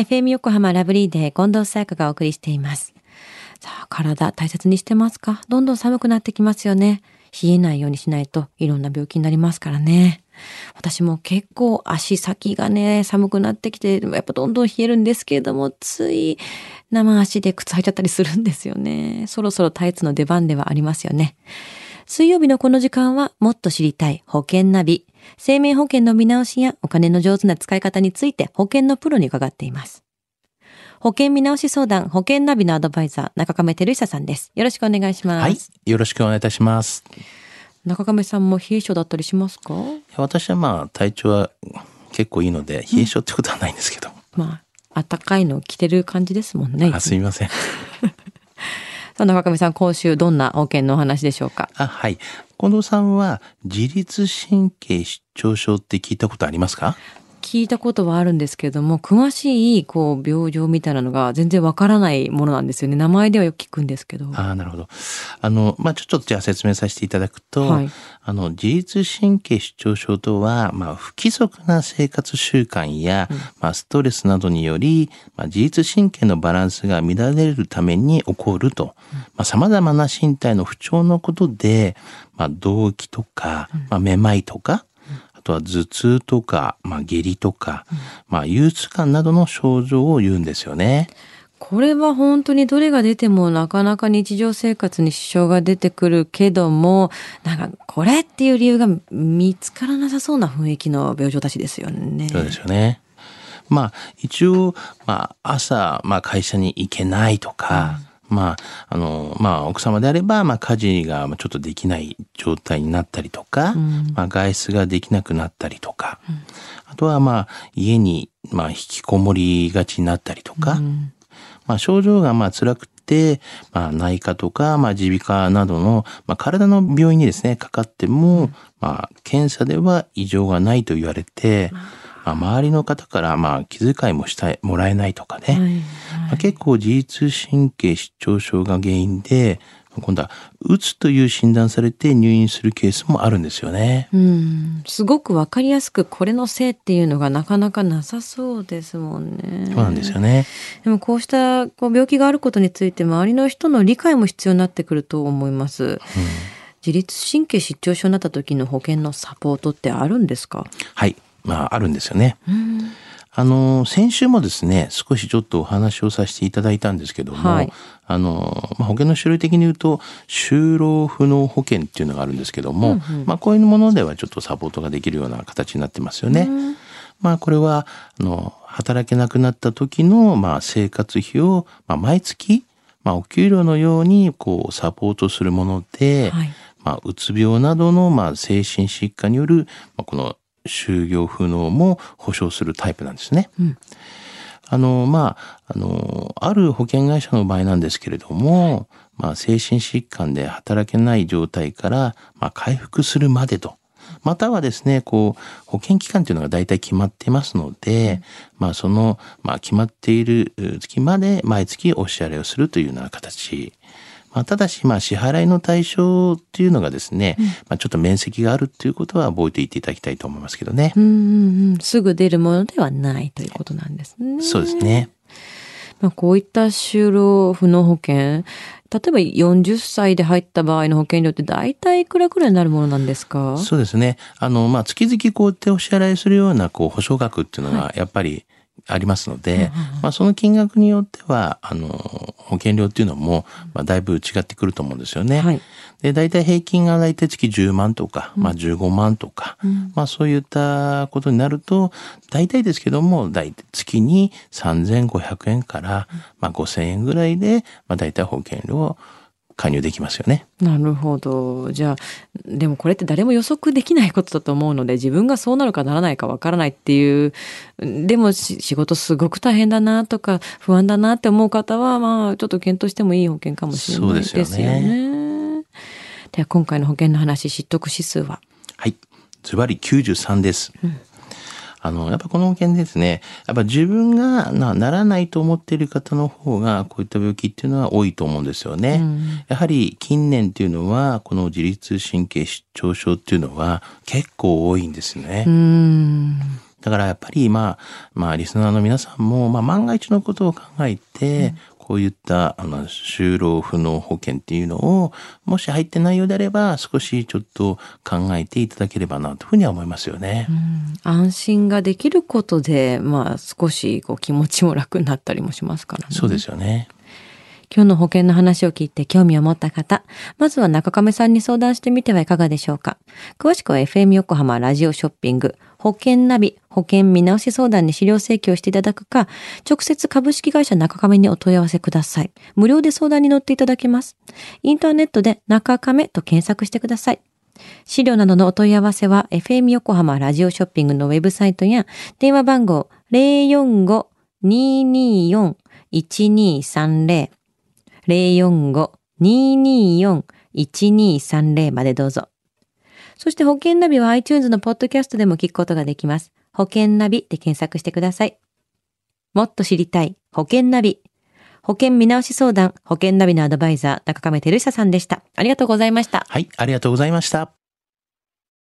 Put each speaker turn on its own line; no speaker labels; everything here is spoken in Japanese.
FM 横浜ラブリーデー近藤沙耶香がお送りしています。さあ、体大切にしてますか？どんどん寒くなってきますよね。冷えないようにしないといろんな病気になりますからね。私も結構足先がね、寒くなってきて、やっぱどんどん冷えるんですけれども、つい生足で靴履いちゃったりするんですよね。そろそろタイツの出番ではありますよね。水曜日のこの時間はもっと知りたい保険ナビ。生命保険の見直しやお金の上手な使い方について保険のプロに伺っています。保険見直し相談、保険ナビのアドバイザー、中亀照久さんです。よろしくお願いします。
はい。よろしくお願いいたします。
中亀さんも冷え性だったりしますか？
私はまあ、体調は結構いいので、冷え性ってことはないんですけど。
うん、まあ、暖かいの着てる感じですもんね。
あ、すみません。
さあ、中上さん、今週どんな保険のお話でしょうか？
あ、はい。近藤さんは、自律神経失調症って聞いたことありますか？
聞いたことはあるんですけれども、詳しい、こう、病状みたいなのが全然わからないものなんですよね。名前ではよく聞くんですけど。
ああ、なるほど。あの、まあ、ちょっとじゃあ説明させていただくと、はい、あの、自律神経失調症とは、まあ、不規則な生活習慣や、うん、まあ、ストレスなどにより、まあ、自律神経のバランスが乱れるために起こると、うん、まあ、様々な身体の不調のことで、まあ、動悸とか、まあ、めまいとか、あとは頭痛とか、まあ、下痢とか、まあ、憂鬱感などの症状を言うんですよね。
これは本当にどれが出てもなかなか日常生活に支障が出てくるけども、なんかこれっていう理由が見つからなさそうな雰囲気の病状たちですよね。
そうですよね。まあ一応、まあ朝、まあ会社に行けないとか、うんまあ、あの、まあ、奥様であれば、まあ、家事がちょっとできない状態になったりとか、うん、まあ、外出ができなくなったりとか、うん、あとは、まあ、家に、まあ、引きこもりがちになったりとか、うん、まあ、症状が、まあ、辛くて、まあ、内科とか、まあ、耳鼻科などの、まあ、体の病院にですね、かかっても、まあ、検査では異常がないと言われて、まあ、周りの方からまあ気遣いもしてもらえないとかね、はいはい、まあ、結構自律神経失調症が原因で今度はうつという診断されて入院するケースもあるんですよね。
うん、すごくわかりやすくこれのせいっていうのがなかなかなさそうですもんね。
そうなんですよね。
でもこうしたこう病気があることについて周りの人の理解も必要になってくると思います。うん自律神経失調症になった時の保険のサポートってあるんですか？
はいまあ、あるんですよね。あの、先週もですね、少しちょっとお話をさせていただいたんですけども、はい、あの、まあ、保険の種類的に言うと、就労不能保険っていうのがあるんですけども、うんうん、まあ、こういうものではちょっとサポートができるような形になってますよね。まあ、これは、あの、働けなくなった時の、まあ、生活費を、まあ、毎月、まあ、お給料のように、こう、サポートするもので、はい、まあ、うつ病などの、まあ、精神疾患による、まあ、この就業不能も保証するタイプなんですね。うん、あの、まあ、あの、ある保険会社の場合なんですけれども、まあ、精神疾患で働けない状態から、まあ、回復するまでと。またはですね、こう、保険期間というのが大体決まってますので、うん、まあ、その、まあ、決まっている月まで毎月お支払いをするというような形まあ、ただし、まあ、支払いの対象っていうのがですね、うん、まあ、ちょっと面積があるっていうことは覚えていていただきたいと思いますけどね。
うんうんうん、すぐ出るものではないということなんですね。
そうですね。
まあ、こういった就労不能保険、例えば40歳で入った場合の保険料って大体いくらくらいになるものなんですか？
そうですね。あの、まあ、月々こうやってお支払いするような、こう、保証額っていうのは、やっぱり、ありますので、まあ、その金額によっては、あの、保険料っていうのも、まあ、だいぶ違ってくると思うんですよね。はい、で、大体平均が大体月10万とか、まあ、15万とか、うん、まあ、そういったことになると、大体ですけども、大体月に3500円から、まあ、5000円ぐらいで、まあ、大体保険料を加入できますよね。
なるほど。じゃあ、でもこれって誰も予測できないことだと思うので、自分がそうなるかならないかわからないっていう、でも仕事すごく大変だなとか、不安だなって思う方は、まあ、ちょっと検討してもいい保険かもしれないですよね。そうですよね。では、今回の保険の話、知得指数は？
はい。ズバリ93です。うんあの、やっぱこの保険ですね、やっぱ自分がなならないと思っている方の方が、こういった病気っていうのは多いと思うんですよね。うん、やはり近年っていうのは、この自律神経失調症っていうのは結構多いんですね。だからやっぱりまあ、まあリスナーの皆さんも、まあ万が一のことを考えて、こういったあの就労不能保険っていうのをもし入ってないようであれば少しちょっと考えていただければなというふうには思いますよね。
安心ができることでまあ少しこう気持ちも楽になったりもしますからね。
そうですよね。
今日の保険の話を聞いて興味を持った方、まずは中亀さんに相談してみてはいかがでしょうか。詳しくは FM 横浜ラジオショッピング、保険ナビ、保険見直し相談に資料請求をしていただくか、直接株式会社中亀にお問い合わせください。無料で相談に乗っていただけます。インターネットで中亀と検索してください。資料などのお問い合わせは FM 横浜ラジオショッピングのウェブサイトや電話番号045-224-1230 045-224-1230までどうぞ。そして保険ナビは iTunes のポッドキャストでも聞くことができます。保険ナビで検索してください。もっと知りたい保険ナビ。保険見直し相談、保険ナビのアドバイザー、中亀照久さんでした。ありがとうございました。
はい、ありがとうございました。